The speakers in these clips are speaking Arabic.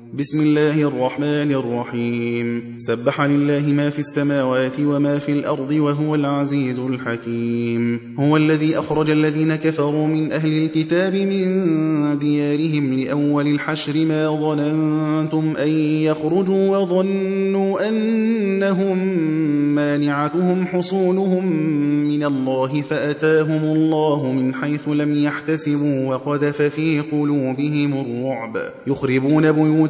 بسم الله الرحمن الرحيم سبح لله ما في السماوات وما في الأرض وهو العزيز الحكيم هو الذي أخرج الذين كفروا من أهل الكتاب من ديارهم لأول الحشر ما ظننتم أن يخرجوا وظنوا أنهم مانعتهم حصونهم من الله فأتاهم الله من حيث لم يحتسبوا وقذف في قلوبهم الرعب يخربون بيوتهم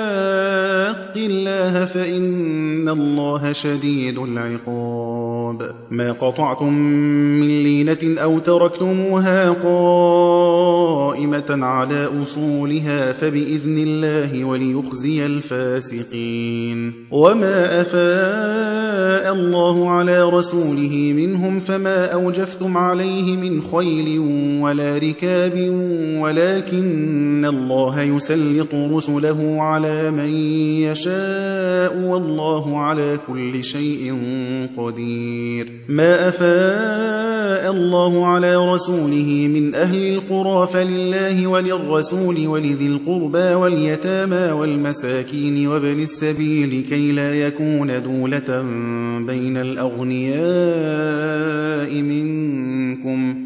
الله فإن الله شديد العقاب. ما قطعتم من لينة أو تركتموها قائمة على أصولها فبإذن الله وليخزي الفاسقين. وما أفاء الله على رسوله منهم فما أوجفتم عليه من خيل ولا ركاب ولكن الله يسلط رسله على من يشاء والله على كل شيء قدير. ما أفاء الله على رسوله من أهل القرى فلله وللرسول ولذي القربى واليتامى والمساكين وابن السبيل كي لا يكون دولة بين الأغنياء منكم.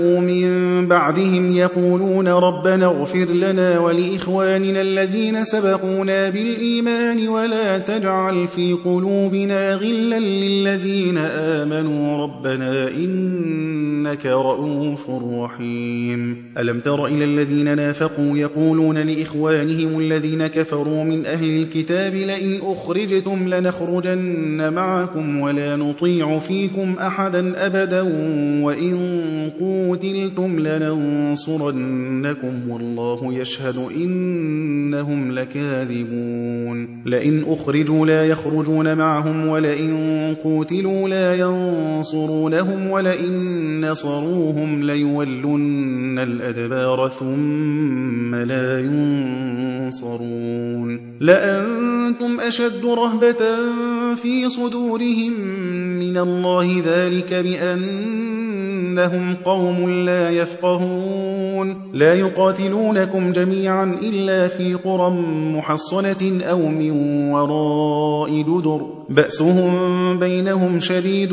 من بعدهم يقولون ربنا اغفر لنا ولإخواننا الذين سبقونا بالإيمان ولا تجعل في قلوبنا غلا للذين آمنوا. ربنا إنك رؤوف رحيم. ألم تر إلى الذين نافقوا يقولون لإخوانهم الذين كفروا من أهل الكتاب لئن أخرجتم لنخرجن معكم ولا نطيع فيكم أحدا أبدا وإن قوتلتم لننصرنكم والله يشهد إنهم لكاذبون لئن أخرجوا لا يخرجون معهم ولئن قوتلوا لا ينصرونهم ولئن نصروهم ليولن الأدبار ثم لا ينصرون لأنتم أشد رهبة في صدورهم من الله ذلك بأنهم قوم لا يفقهون. لا يقاتلونكم جميعا إلا في قرى محصنة أو من وراء جدر. بأسهم بينهم شديد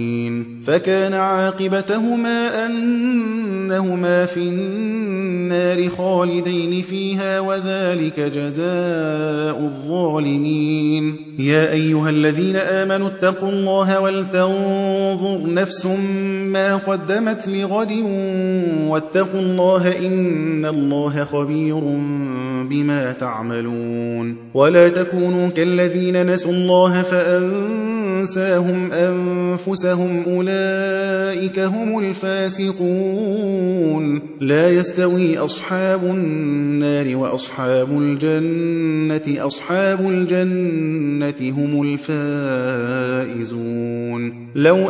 فكان عاقبتهما أنهما في النار خالدين فيها وذلك جزاء الظالمين. يا أيها الذين آمنوا اتقوا الله ولتنظر نفس ما قدمت لغد واتقوا الله إن الله خبير بما تعملون. ولا تكونوا كالذين نسوا الله فأنتم أنساهم أنفسهم أولئك هم الفاسقون. لا يستوي أصحاب النار وأصحاب الجنة أصحاب الجنة هم الفائزون. لو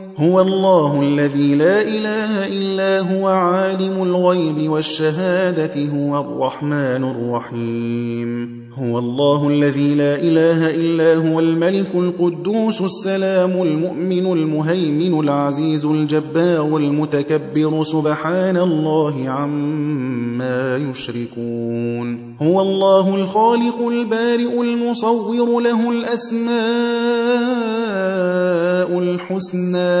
هو الله الذي لا إله إلا هو عالم الغيب والشهادة هو الرحمن الرحيم. هو الله الذي لا إله إلا هو الملك القدوس السلام المؤمن المهيمن العزيز الجبار المتكبر سبحان الله عما يشركون. هو الله الخالق البارئ المصور له الأسماء الحسنى.